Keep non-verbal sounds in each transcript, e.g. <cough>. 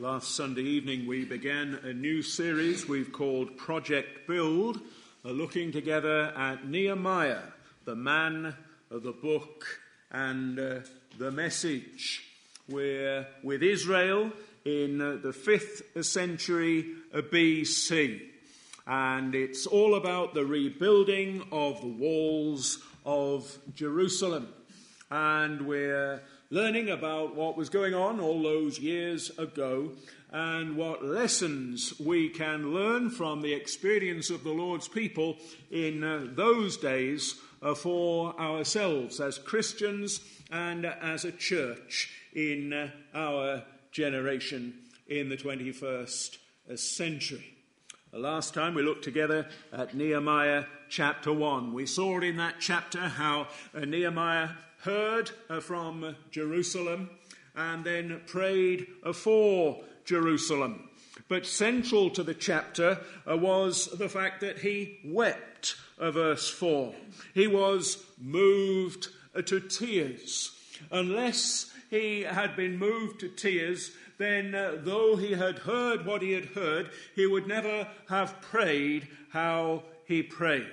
Last Sunday evening, we began a new series we've called Project Build, looking together at Nehemiah, the man of the book and uh, the message. We're with Israel in uh, the 5th century BC, and it's all about the rebuilding of the walls of Jerusalem. And we're learning about what was going on all those years ago and what lessons we can learn from the experience of the Lord's people in uh, those days uh, for ourselves as Christians and as a church in uh, our generation in the 21st century. The Last time we looked together at Nehemiah chapter 1. We saw in that chapter how uh, Nehemiah heard uh, from Jerusalem and then prayed uh, for Jerusalem. But central to the chapter uh, was the fact that he wept, verse 4. He was moved to tears. Unless he had been moved to tears, then though he had heard what he had heard, he would never have prayed how he prayed.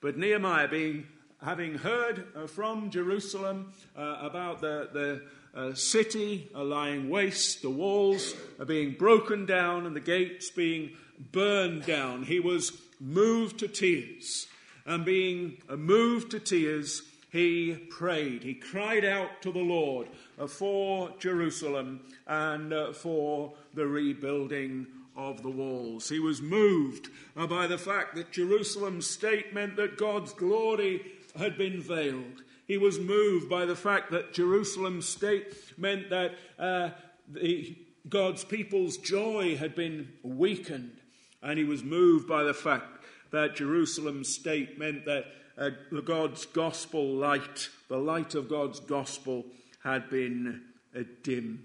But Nehemiah, being having heard uh, from Jerusalem uh, about the, the uh, city lying waste, the walls being broken down, and the gates being burned down, he was moved to tears. And being moved to tears, he prayed. He cried out to the Lord for Jerusalem and for the rebuilding of the walls. He was moved by the fact that Jerusalem's state meant that God's glory had been veiled. He was moved by the fact that Jerusalem's state meant that uh, the, God's people's joy had been weakened. And he was moved by the fact that Jerusalem's state meant that uh, God's gospel light, the light of God's gospel, had been uh, dimmed.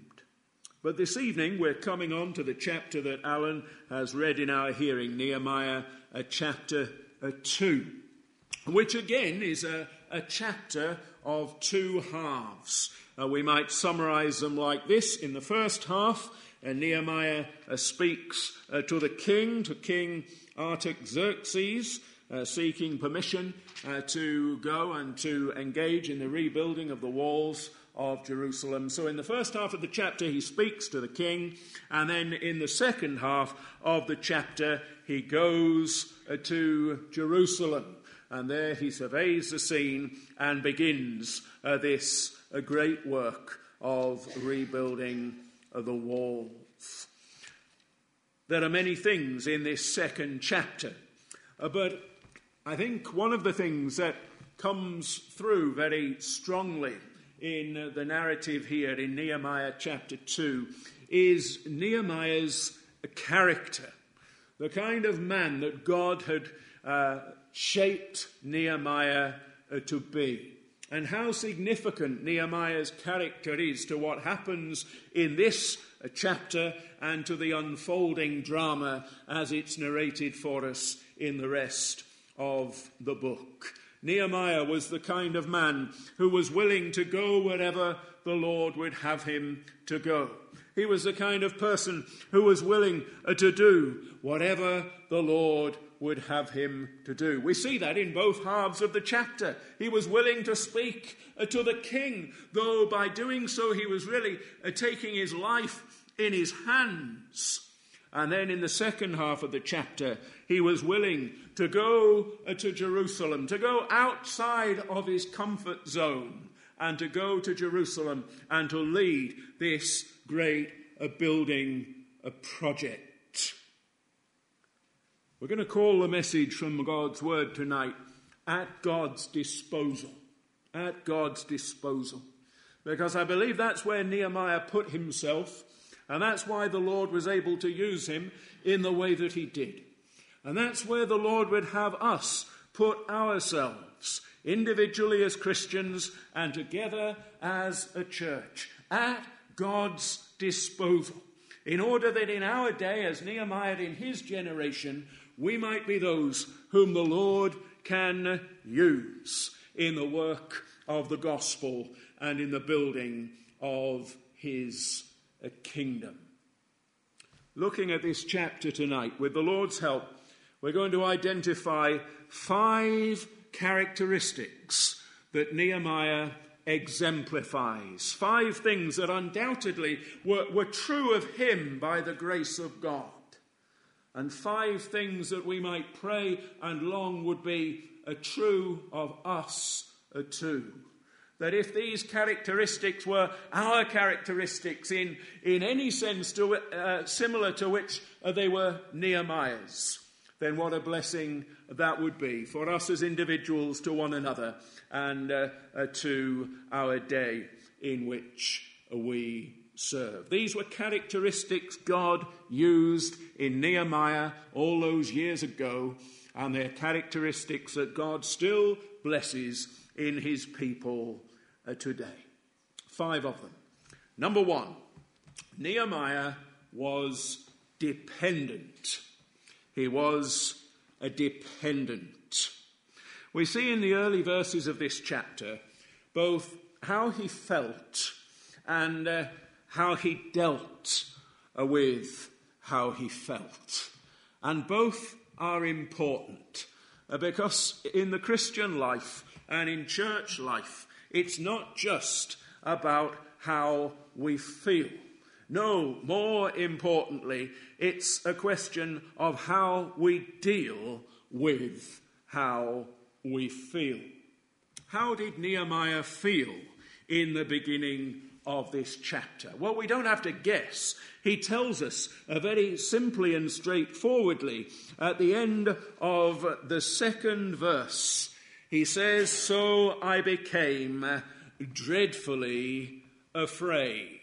But this evening we're coming on to the chapter that Alan has read in our hearing, Nehemiah uh, chapter uh, 2 which again is a, a chapter of two halves. Uh, we might summarize them like this. In the first half, uh, Nehemiah uh, speaks uh, to the king, to King Artaxerxes, uh, seeking permission uh, to go and to engage in the rebuilding of the walls of Jerusalem. So, in the first half of the chapter, he speaks to the king, and then in the second half of the chapter, he goes to Jerusalem. And there he surveys the scene and begins uh, this uh, great work of rebuilding uh, the walls. There are many things in this second chapter, uh, but I think one of the things that comes through very strongly in uh, the narrative here in Nehemiah chapter 2 is Nehemiah's character, the kind of man that God had uh, shaped Nehemiah uh, to be, and how significant Nehemiah's character is to what happens in this uh, chapter and to the unfolding drama as it's narrated for us in the rest of the book. Nehemiah was the kind of man who was willing to go wherever the Lord would have him to go. He was the kind of person who was willing uh, to do whatever the Lord would have him to do. We see that in both halves of the chapter. He was willing to speak uh, to the king, though by doing so he was really uh, taking his life in his hands. And then in the second half of the chapter, he was willing to go uh, to Jerusalem, to go outside of his comfort zone, and to go to Jerusalem and to lead this great building project. We're going to call the message from God's Word tonight at God's disposal. At God's disposal. Because I believe that's where Nehemiah put himself, and that's why the Lord was able to use him in the way that he did. And that's where the Lord would have us put ourselves, individually as Christians and together as a church, at God's disposal. In order that in our day, as Nehemiah in his generation, we might be those whom the Lord can use in the work of the gospel and in the building of his kingdom. looking at this chapter tonight, with the Lord's help, we're going to identify five characteristics that Nehemiah exemplifies. Five things that undoubtedly were, were true of him by the grace of God. And five things that we might pray and long would be a true of us a too. That if these characteristics were our characteristics in, in any sense to, uh, similar to which they were Nehemiah's, then what a blessing that would be for us as individuals to one another and uh, uh, to our day in which we serve. These were characteristics God used in Nehemiah all those years ago, and they're characteristics that God still blesses in his people uh, today. Five of them. Number one, Nehemiah was dependent. He was a dependent. We see in the early verses of this chapter both how he felt and uh, how he dealt with how he felt. And both are important uh, because in the Christian life and in church life, it's not just about how we feel. No, more importantly, it's a question of how we deal with how we feel. How did Nehemiah feel in the beginning of this chapter? Well, we don't have to guess. He tells us uh, very simply and straightforwardly at the end of the second verse. He says, So I became dreadfully afraid.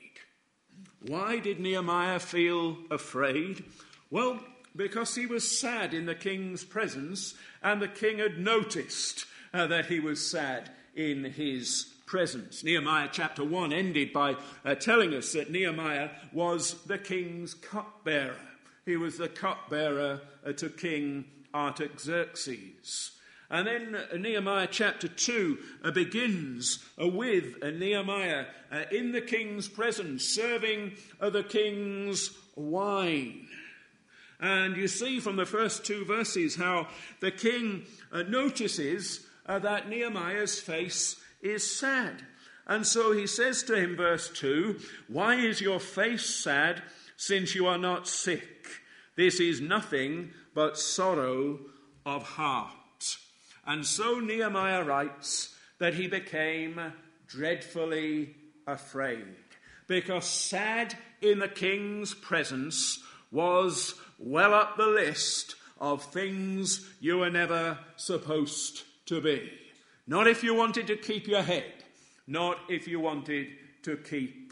Why did Nehemiah feel afraid? Well, because he was sad in the king's presence, and the king had noticed uh, that he was sad in his presence. Nehemiah chapter 1 ended by uh, telling us that Nehemiah was the king's cupbearer. He was the cupbearer uh, to King Artaxerxes. And then uh, Nehemiah chapter 2 uh, begins uh, with Nehemiah in the king's presence, serving the king's wine. And you see from the first two verses how the king notices that Nehemiah's face is sad. And so he says to him, verse 2 Why is your face sad since you are not sick? This is nothing but sorrow of heart. And so Nehemiah writes that he became dreadfully afraid because sad in the king's presence was well up the list of things you were never supposed to be. Not if you wanted to keep your head, not if you wanted to keep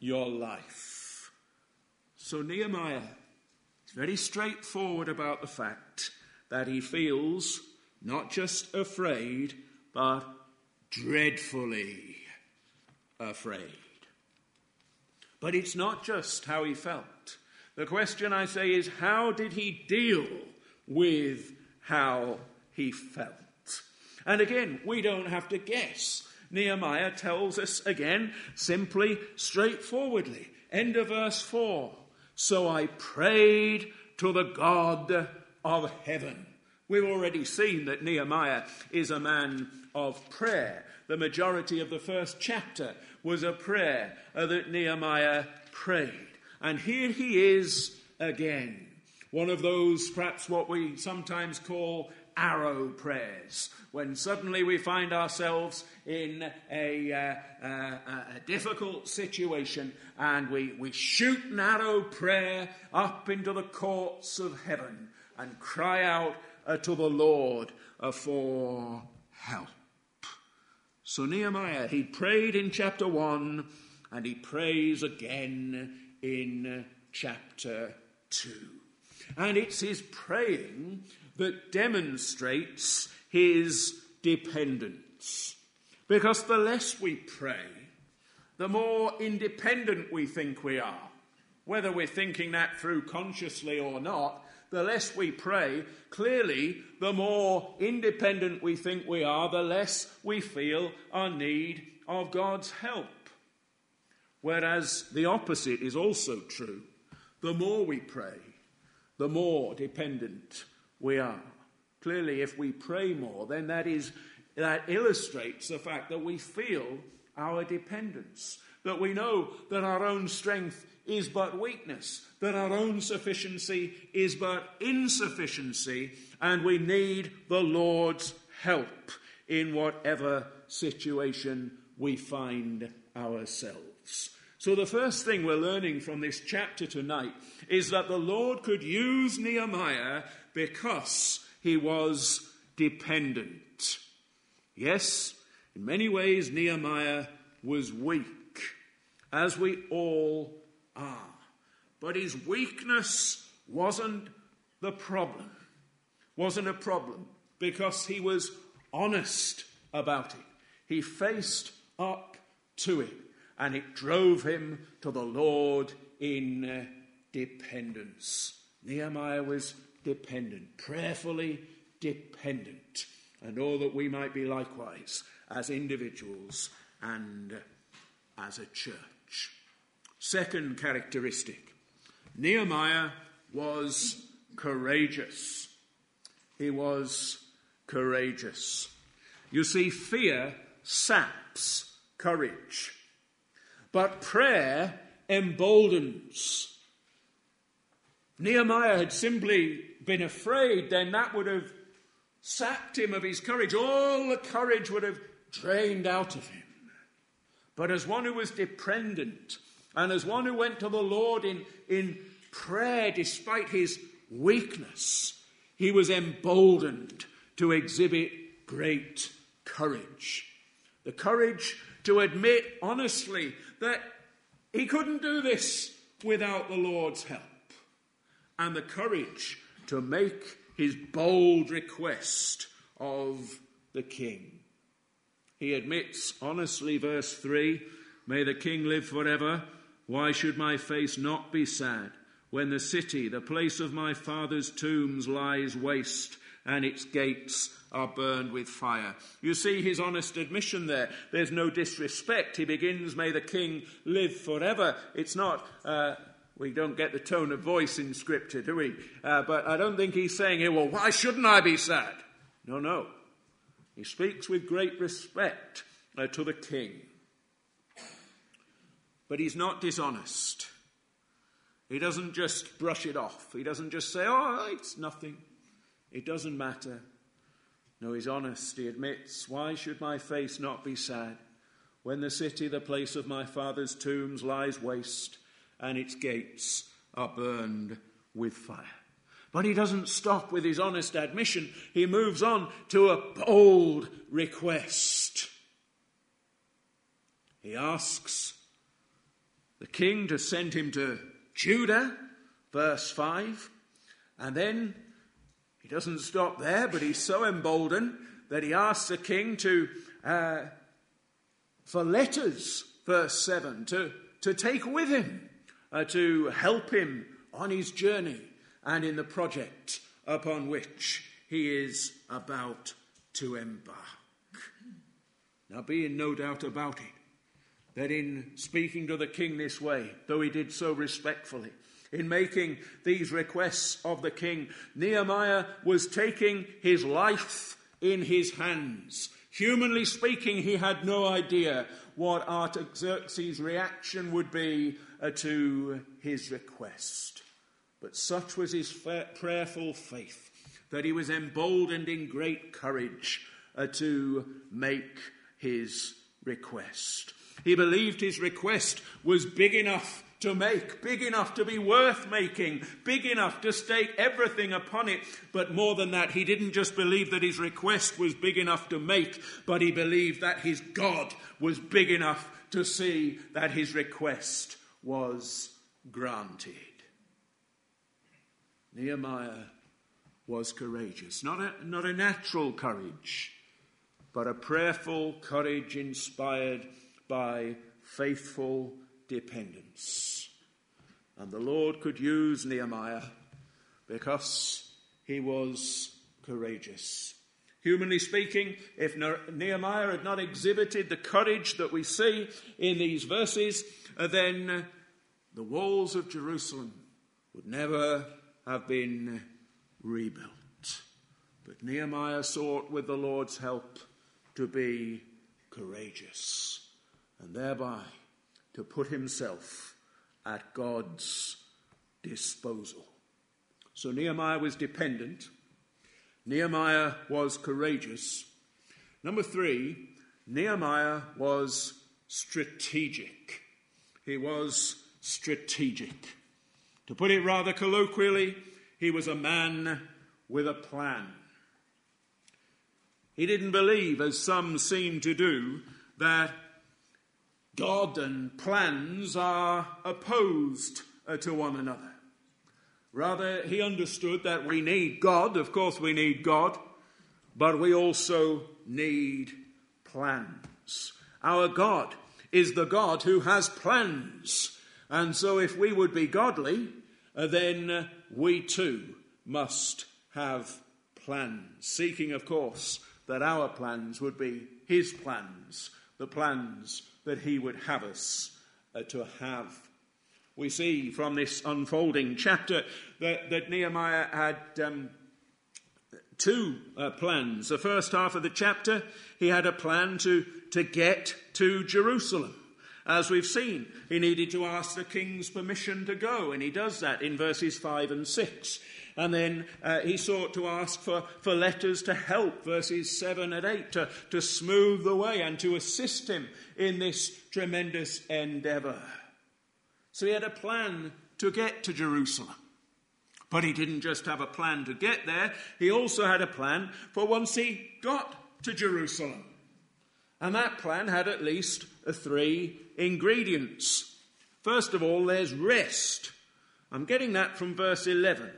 your life. So Nehemiah is very straightforward about the fact that he feels not just afraid, but dreadfully afraid. But it's not just how he felt. The question I say is how did he deal with how he felt? And again, we don't have to guess. Nehemiah tells us again, simply, straightforwardly. End of verse 4. So I prayed to the God of heaven. We've already seen that Nehemiah is a man of prayer. The majority of the first chapter was a prayer that Nehemiah prayed. And here he is again. One of those, perhaps what we sometimes call arrow prayers, when suddenly we find ourselves in a, uh, uh, a difficult situation and we, we shoot an arrow prayer up into the courts of heaven and cry out uh, to the Lord uh, for help. So Nehemiah, he prayed in chapter 1 and he prays again in chapter 2. And it's his praying that demonstrates his dependence. Because the less we pray, the more independent we think we are. Whether we're thinking that through consciously or not, the less we pray, clearly, the more independent we think we are, the less we feel our need of God's help. Whereas the opposite is also true. the more we pray, the more dependent we are. Clearly, if we pray more, then that is that illustrates the fact that we feel our dependence, that we know that our own strength is but weakness, that our own sufficiency is but insufficiency, and we need the Lord's help in whatever situation we find ourselves. So, the first thing we're learning from this chapter tonight is that the Lord could use Nehemiah because he was dependent. Yes, in many ways, Nehemiah was weak, as we all are. But his weakness wasn't the problem, wasn't a problem, because he was honest about it. He faced up to it, and it drove him to the Lord in uh, dependence. Nehemiah was dependent, prayerfully dependent, and all that we might be likewise as individuals and as a church. Second characteristic Nehemiah was courageous. He was courageous. You see, fear saps courage, but prayer emboldens. Nehemiah had simply been afraid, then that would have sapped him of his courage. All the courage would have drained out of him. But as one who was dependent, and as one who went to the Lord in, in prayer despite his weakness, he was emboldened to exhibit great courage. The courage to admit honestly that he couldn't do this without the Lord's help. And the courage to make his bold request of the king. He admits honestly, verse 3 May the king live forever. Why should my face not be sad when the city, the place of my father's tombs, lies waste and its gates are burned with fire? You see his honest admission there. There's no disrespect. He begins, May the king live forever. It's not. Uh, we don't get the tone of voice in Scripture, do we? Uh, but I don't think he's saying here, well, why shouldn't I be sad? No, no. He speaks with great respect uh, to the king. But he's not dishonest. He doesn't just brush it off. He doesn't just say, oh, it's nothing. It doesn't matter. No, he's honest. He admits, why should my face not be sad when the city, the place of my father's tombs, lies waste? and its gates are burned with fire. But he doesn't stop with his honest admission. He moves on to a bold request. He asks the king to send him to Judah, verse 5. And then he doesn't stop there, but he's so emboldened that he asks the king to, uh, for letters, verse 7, to, to take with him uh, to help him on his journey and in the project upon which he is about to embark. Now, be in no doubt about it that in speaking to the king this way, though he did so respectfully, in making these requests of the king, Nehemiah was taking his life in his hands. Humanly speaking, he had no idea what Artaxerxes' reaction would be uh, to his request. But such was his prayerful faith that he was emboldened in great courage uh, to make his request. He believed his request was big enough to make, big enough to be worth making, big enough to stake everything upon it. But more than that, he didn't just believe that his request was big enough to make, but he believed that his God was big enough to see that his request was granted. Nehemiah was courageous, not a, not a natural courage, but a prayerful courage inspired by faithful dependence. And the Lord could use Nehemiah because he was courageous. Humanly speaking, if Nehemiah had not exhibited the courage that we see in these verses, uh, then uh, the walls of Jerusalem would never have been rebuilt. But Nehemiah sought with the Lord's help to be courageous and thereby to put himself at God's disposal. So Nehemiah was dependent. Nehemiah was courageous. Number three, Nehemiah was strategic. He was strategic. To put it rather colloquially, he was a man with a plan. He didn't believe, as some seem to do, that God and plans are opposed uh, to one another. Rather, he understood that we need God. Of course, we need God, but we also need plans. Our God is the God who has plans. And so, if we would be godly, uh, then uh, we too must have plans. Seeking, of course, that our plans would be His plans, the plans that He would have us uh, to have. We see from this unfolding chapter that, that Nehemiah had um, two uh, plans. The first half of the chapter, he had a plan to, to get to Jerusalem. As we've seen, he needed to ask the king's permission to go, and he does that in verses 5 and 6. And then uh, he sought to ask for, for letters to help, verses 7 and 8, to, to smooth the way and to assist him in this tremendous endeavor. So he had a plan to get to Jerusalem. But he didn't just have a plan to get there, he also had a plan for once he got to Jerusalem. And that plan had at least three ingredients. First of all, there's rest. I'm getting that from verse 11.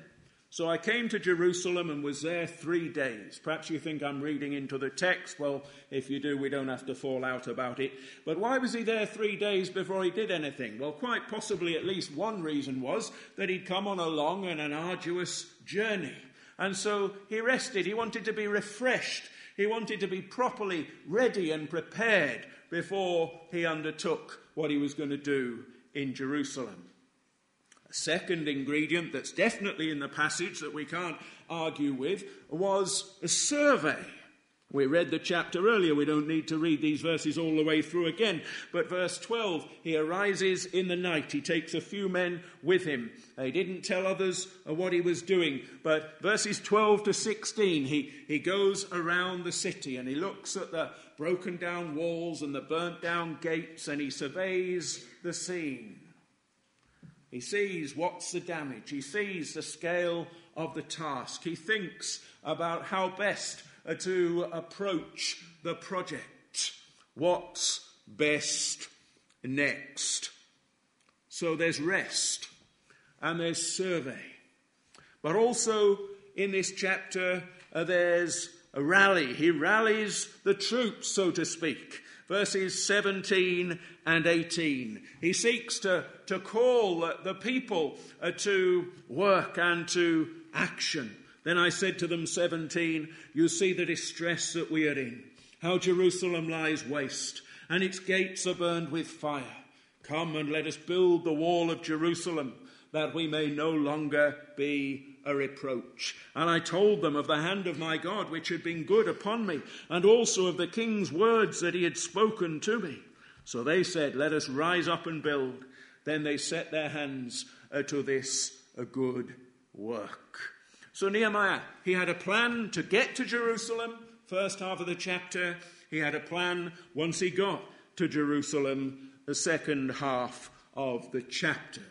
So I came to Jerusalem and was there three days. Perhaps you think I'm reading into the text. Well, if you do, we don't have to fall out about it. But why was he there three days before he did anything? Well, quite possibly at least one reason was that he'd come on a long and an arduous journey. And so he rested. He wanted to be refreshed. He wanted to be properly ready and prepared before he undertook what he was going to do in Jerusalem. A second ingredient that's definitely in the passage that we can't argue with was a survey. We read the chapter earlier. We don't need to read these verses all the way through again. But verse 12, he arises in the night. He takes a few men with him. They didn't tell others what he was doing. But verses 12 to 16, he, he goes around the city and he looks at the broken down walls and the burnt down gates and he surveys the scene. He sees what's the damage. He sees the scale of the task. He thinks about how best to approach the project. What's best next? So there's rest and there's survey. But also in this chapter, uh, there's a rally. He rallies the troops, so to speak verses 17 and 18. He seeks to, to call the people uh, to work and to action. Then I said to them, 17, you see the distress that we are in, how Jerusalem lies waste, and its gates are burned with fire. Come and let us build the wall of Jerusalem, that we may no longer be a reproach. And I told them of the hand of my God which had been good upon me, and also of the king's words that he had spoken to me. So they said, Let us rise up and build. Then they set their hands uh, to this a good work. So Nehemiah, he had a plan to get to Jerusalem, first half of the chapter. He had a plan once he got to Jerusalem, the second half of the chapter.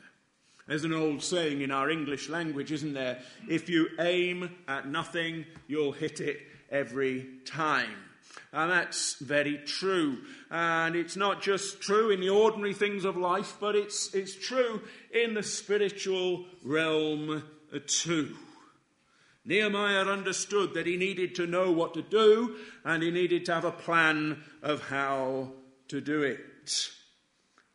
There's an old saying in our English language, isn't there? If you aim at nothing, you'll hit it every time. And that's very true. And it's not just true in the ordinary things of life, but it's, it's true in the spiritual realm uh, too. Nehemiah understood that he needed to know what to do and he needed to have a plan of how to do it.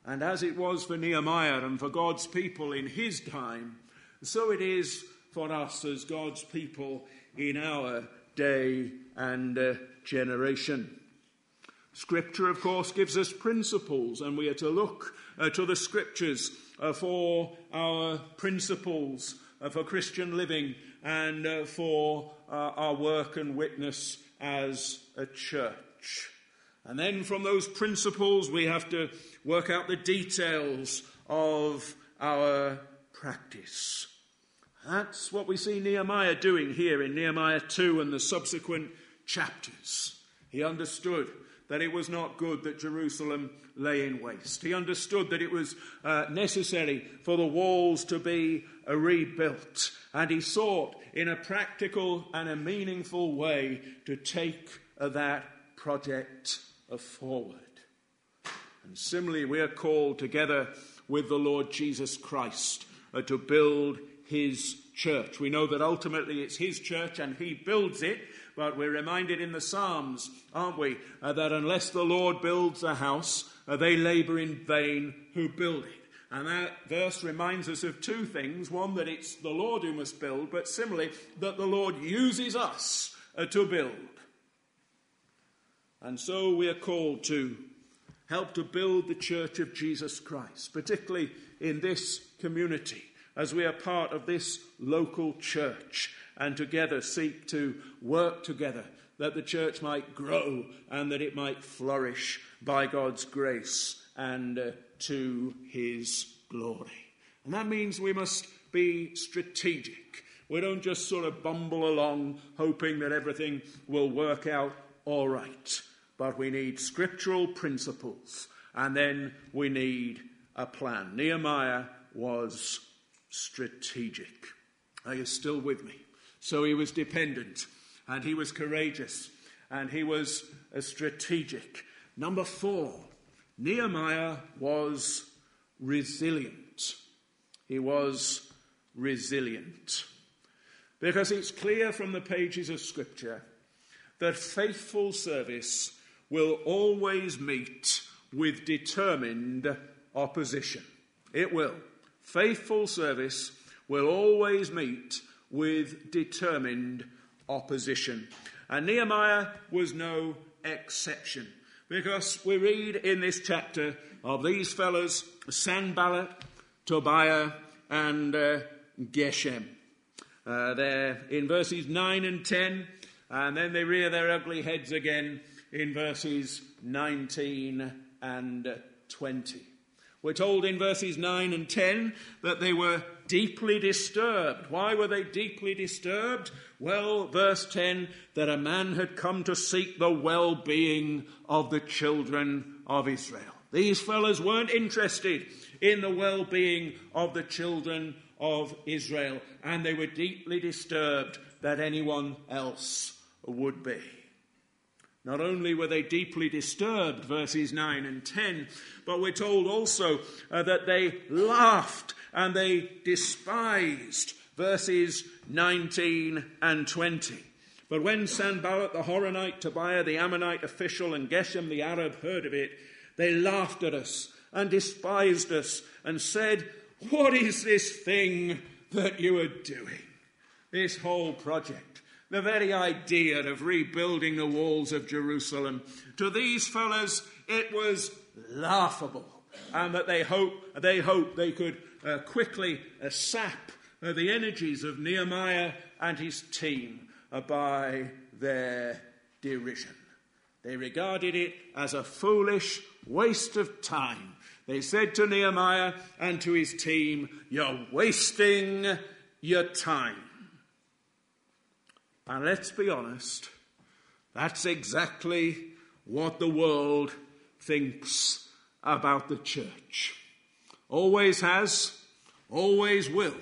And as it was for Nehemiah and for God's people in his time, so it is for us as God's people in our day and uh, generation. Scripture, of course, gives us principles, and we are to look uh, to the Scriptures uh, for our principles uh, for Christian living and uh, for uh, our work and witness as a church. And then from those principles, we have to work out the details of our practice. That's what we see Nehemiah doing here in Nehemiah 2 and the subsequent chapters. He understood that it was not good that Jerusalem lay in waste. He understood that it was uh, necessary for the walls to be uh, rebuilt. And he sought in a practical and a meaningful way to take uh, that project forward. And similarly, we are called together with the Lord Jesus Christ uh, to build his church. We know that ultimately it's his church and he builds it, but we're reminded in the Psalms, aren't we, uh, that unless the Lord builds a house, uh, they labor in vain who build it. And that verse reminds us of two things. One, that it's the Lord who must build, but similarly, that the Lord uses us uh, to build. And so we are called to help to build the church of Jesus Christ, particularly in this community, as we are part of this local church and together seek to work together that the church might grow and that it might flourish by God's grace and uh, to his glory. And that means we must be strategic. We don't just sort of bumble along hoping that everything will work out all right. But we need scriptural principles and then we need a plan. Nehemiah was strategic. Are you still with me? So he was dependent and he was courageous and he was strategic. Number four, Nehemiah was resilient. He was resilient. Because it's clear from the pages of Scripture that faithful service will always meet with determined opposition. It will. Faithful service will always meet with determined opposition. And Nehemiah was no exception because we read in this chapter of these fellows Sanballat, Tobiah, and uh, Geshem. Uh, they're in verses 9 and 10, and then they rear their ugly heads again in verses 19 and 20. We're told in verses 9 and 10 that they were deeply disturbed. Why were they deeply disturbed? Well, verse 10 that a man had come to seek the well being of the children of Israel. These fellows weren't interested in the well being of the children of Israel, and they were deeply disturbed that anyone else would be. Not only were they deeply disturbed, verses 9 and 10, but we're told also uh, that they laughed and they despised, verses 19 and 20. But when Sanballat the Horonite, Tobiah the Ammonite official, and Geshem the Arab heard of it, they laughed at us and despised us and said, What is this thing that you are doing? This whole project the very idea of rebuilding the walls of Jerusalem. To these fellows, it was laughable, and that they hope they hoped they could uh, quickly uh, sap uh, the energies of Nehemiah and his team uh, by their derision. They regarded it as a foolish waste of time. They said to Nehemiah and to his team, You're wasting your time. And let's be honest, that's exactly what the world thinks about the church. Always has, always will.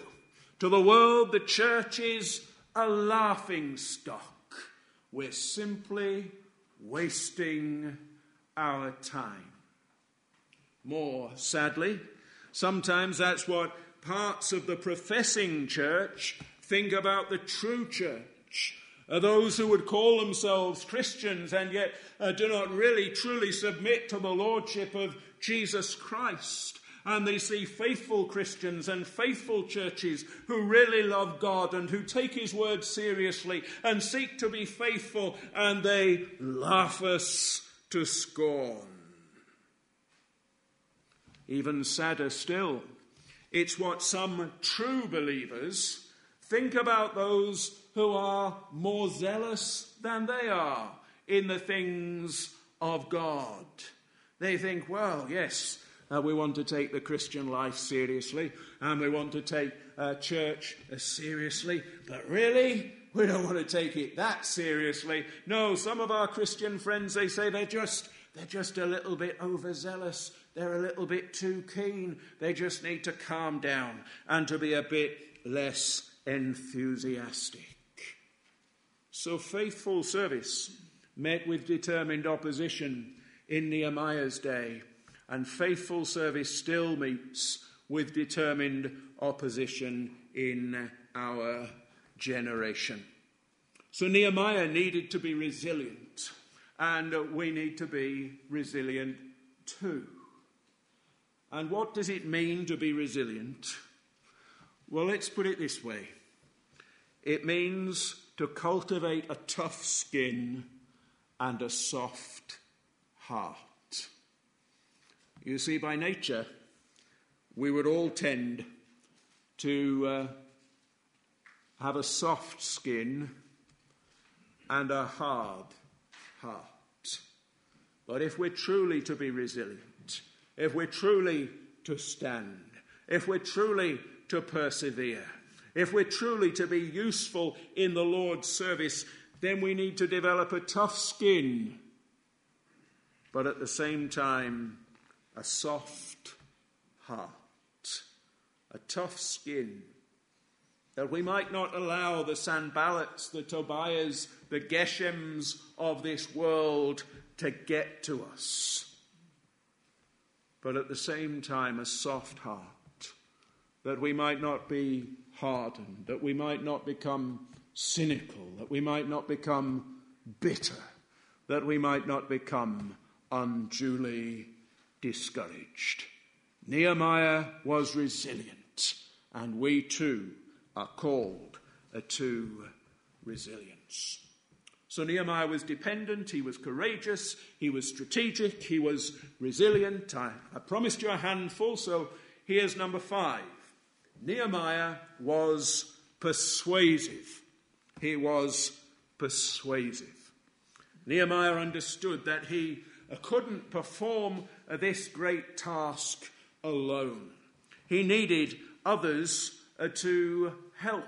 To the world, the church is a laughing stock. We're simply wasting our time. More sadly, sometimes that's what parts of the professing church think about the true church church. Uh, those who would call themselves Christians and yet uh, do not really truly submit to the Lordship of Jesus Christ. And they see faithful Christians and faithful churches who really love God and who take His word seriously and seek to be faithful, and they laugh us to scorn. Even sadder still, it's what some true believers think about those who are more zealous than they are in the things of God. They think, well, yes, uh, we want to take the Christian life seriously and we want to take uh, church uh, seriously, but really, we don't want to take it that seriously. No, some of our Christian friends, they say they're just, they're just a little bit overzealous. They're a little bit too keen. They just need to calm down and to be a bit less enthusiastic. So faithful service met with determined opposition in Nehemiah's day, and faithful service still meets with determined opposition in our generation. So Nehemiah needed to be resilient, and we need to be resilient too. And what does it mean to be resilient? Well, let's put it this way it means to cultivate a tough skin and a soft heart. You see, by nature, we would all tend to uh, have a soft skin and a hard heart. But if we're truly to be resilient, if we're truly to stand, if we're truly to persevere, if we're truly to be useful in the Lord's service, then we need to develop a tough skin, but at the same time, a soft heart. A tough skin. That we might not allow the Sanballats, the Tobiahs, the Geshems of this world to get to us. But at the same time, a soft heart. That we might not be hardened, that we might not become cynical, that we might not become bitter, that we might not become unduly discouraged. Nehemiah was resilient, and we too are called to resilience. So Nehemiah was dependent, he was courageous, he was strategic, he was resilient. I, I promised you a handful, so here's number five. Nehemiah was persuasive. He was persuasive. Nehemiah understood that he couldn't perform this great task alone. He needed others to help.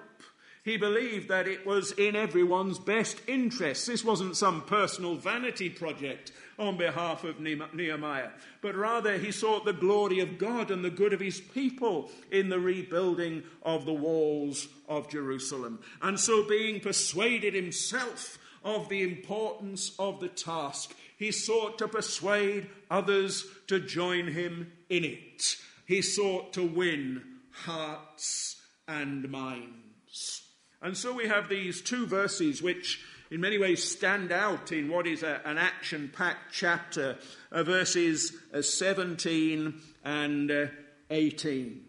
He believed that it was in everyone's best interest. This wasn't some personal vanity project on behalf of Nehemiah, but rather he sought the glory of God and the good of his people in the rebuilding of the walls of Jerusalem. And so, being persuaded himself of the importance of the task, he sought to persuade others to join him in it. He sought to win hearts and minds. And so we have these two verses which, in many ways, stand out in what is a, an action packed chapter, uh, verses uh, 17 and uh, 18.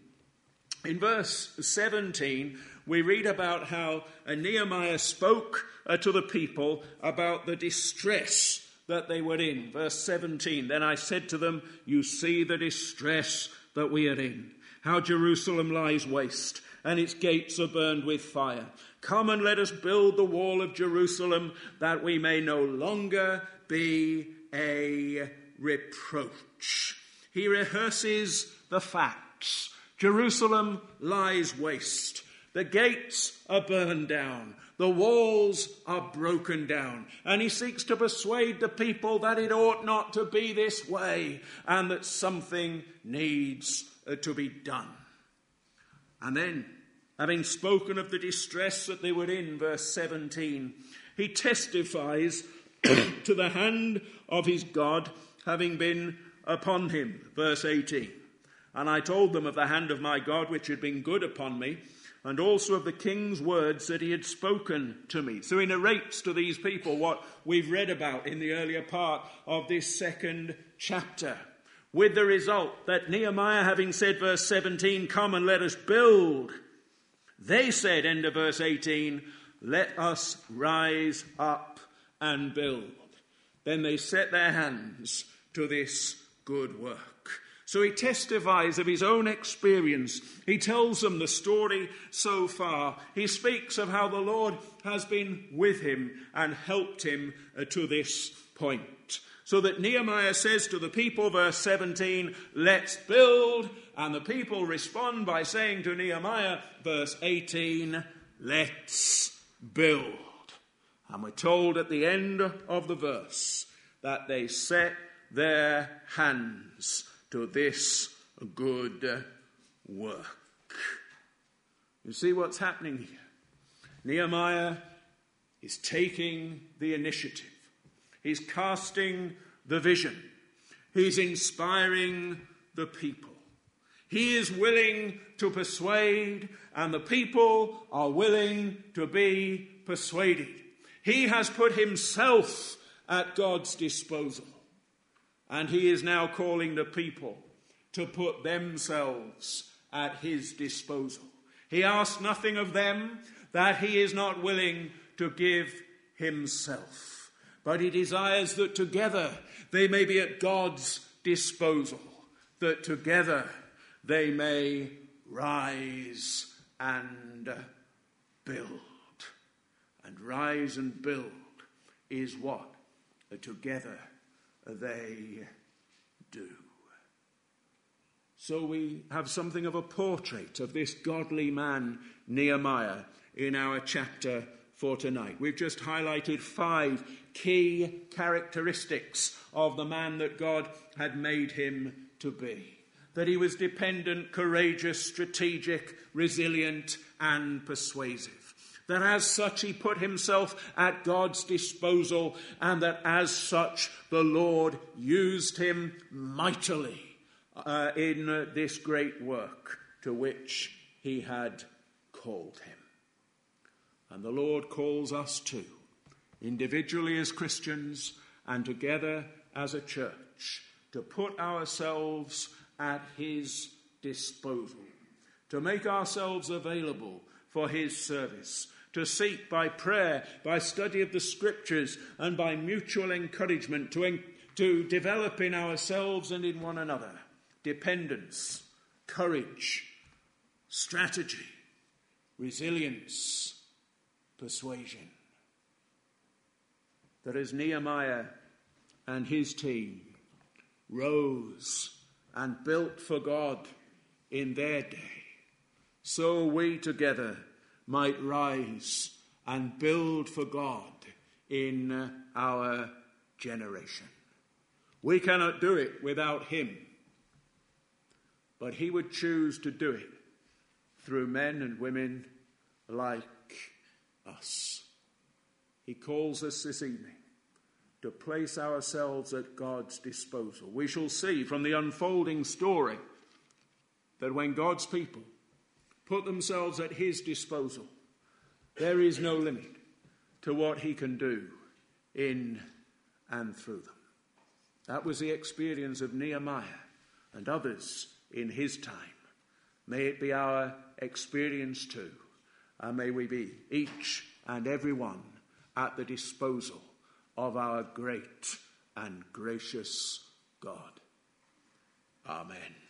In verse 17, we read about how uh, Nehemiah spoke uh, to the people about the distress that they were in. Verse 17 Then I said to them, You see the distress that we are in, how Jerusalem lies waste and its gates are burned with fire. Come and let us build the wall of Jerusalem that we may no longer be a reproach. He rehearses the facts. Jerusalem lies waste. The gates are burned down. The walls are broken down. And he seeks to persuade the people that it ought not to be this way and that something needs uh, to be done. And then, having spoken of the distress that they were in, verse 17, he testifies <coughs> to the hand of his God having been upon him. Verse 18. And I told them of the hand of my God which had been good upon me, and also of the king's words that he had spoken to me. So he narrates to these people what we've read about in the earlier part of this second chapter with the result that Nehemiah, having said, verse 17, Come and let us build, they said, end of verse 18, Let us rise up and build. then they set their hands to this good work. So he testifies of his own experience. He tells them the story so far. He speaks of how the Lord has been with him and helped him uh, to this point. So that Nehemiah says to the people, verse 17, let's build. And the people respond by saying to Nehemiah, verse 18, let's build. And we're told at the end of the verse that they set their hands to this good work. You see what's happening here? Nehemiah is taking the initiative, he's casting the vision, he's inspiring the people. He is willing to persuade, and the people are willing to be persuaded. He has put himself at God's disposal. And he is now calling the people to put themselves at his disposal. He asks nothing of them that he is not willing to give himself. But he desires that together they may be at God's disposal, that together they may rise and build. And rise and build is what? Together they do. So we have something of a portrait of this godly man, Nehemiah, in our chapter for tonight. We've just highlighted five key characteristics of the man that God had made him to be that he was dependent, courageous, strategic, resilient, and persuasive that as such he put himself at God's disposal, and that as such the Lord used him mightily uh, in uh, this great work to which he had called him. And the Lord calls us too, individually as Christians and together as a church, to put ourselves at his disposal, to make ourselves available for his service, to seek by prayer, by study of the scriptures, and by mutual encouragement to, en- to develop in ourselves and in one another dependence, courage, strategy, resilience, persuasion. That as Nehemiah and his team rose and built for God in their day, so we together might rise and build for God in our generation. We cannot do it without Him, but He would choose to do it through men and women like us. He calls us this evening to place ourselves at God's disposal. We shall see from the unfolding story that when God's people put themselves at his disposal, there is no limit to what he can do in and through them. That was the experience of Nehemiah and others in his time. May it be our experience too, and may we be each and every one at the disposal of our great and gracious God. Amen.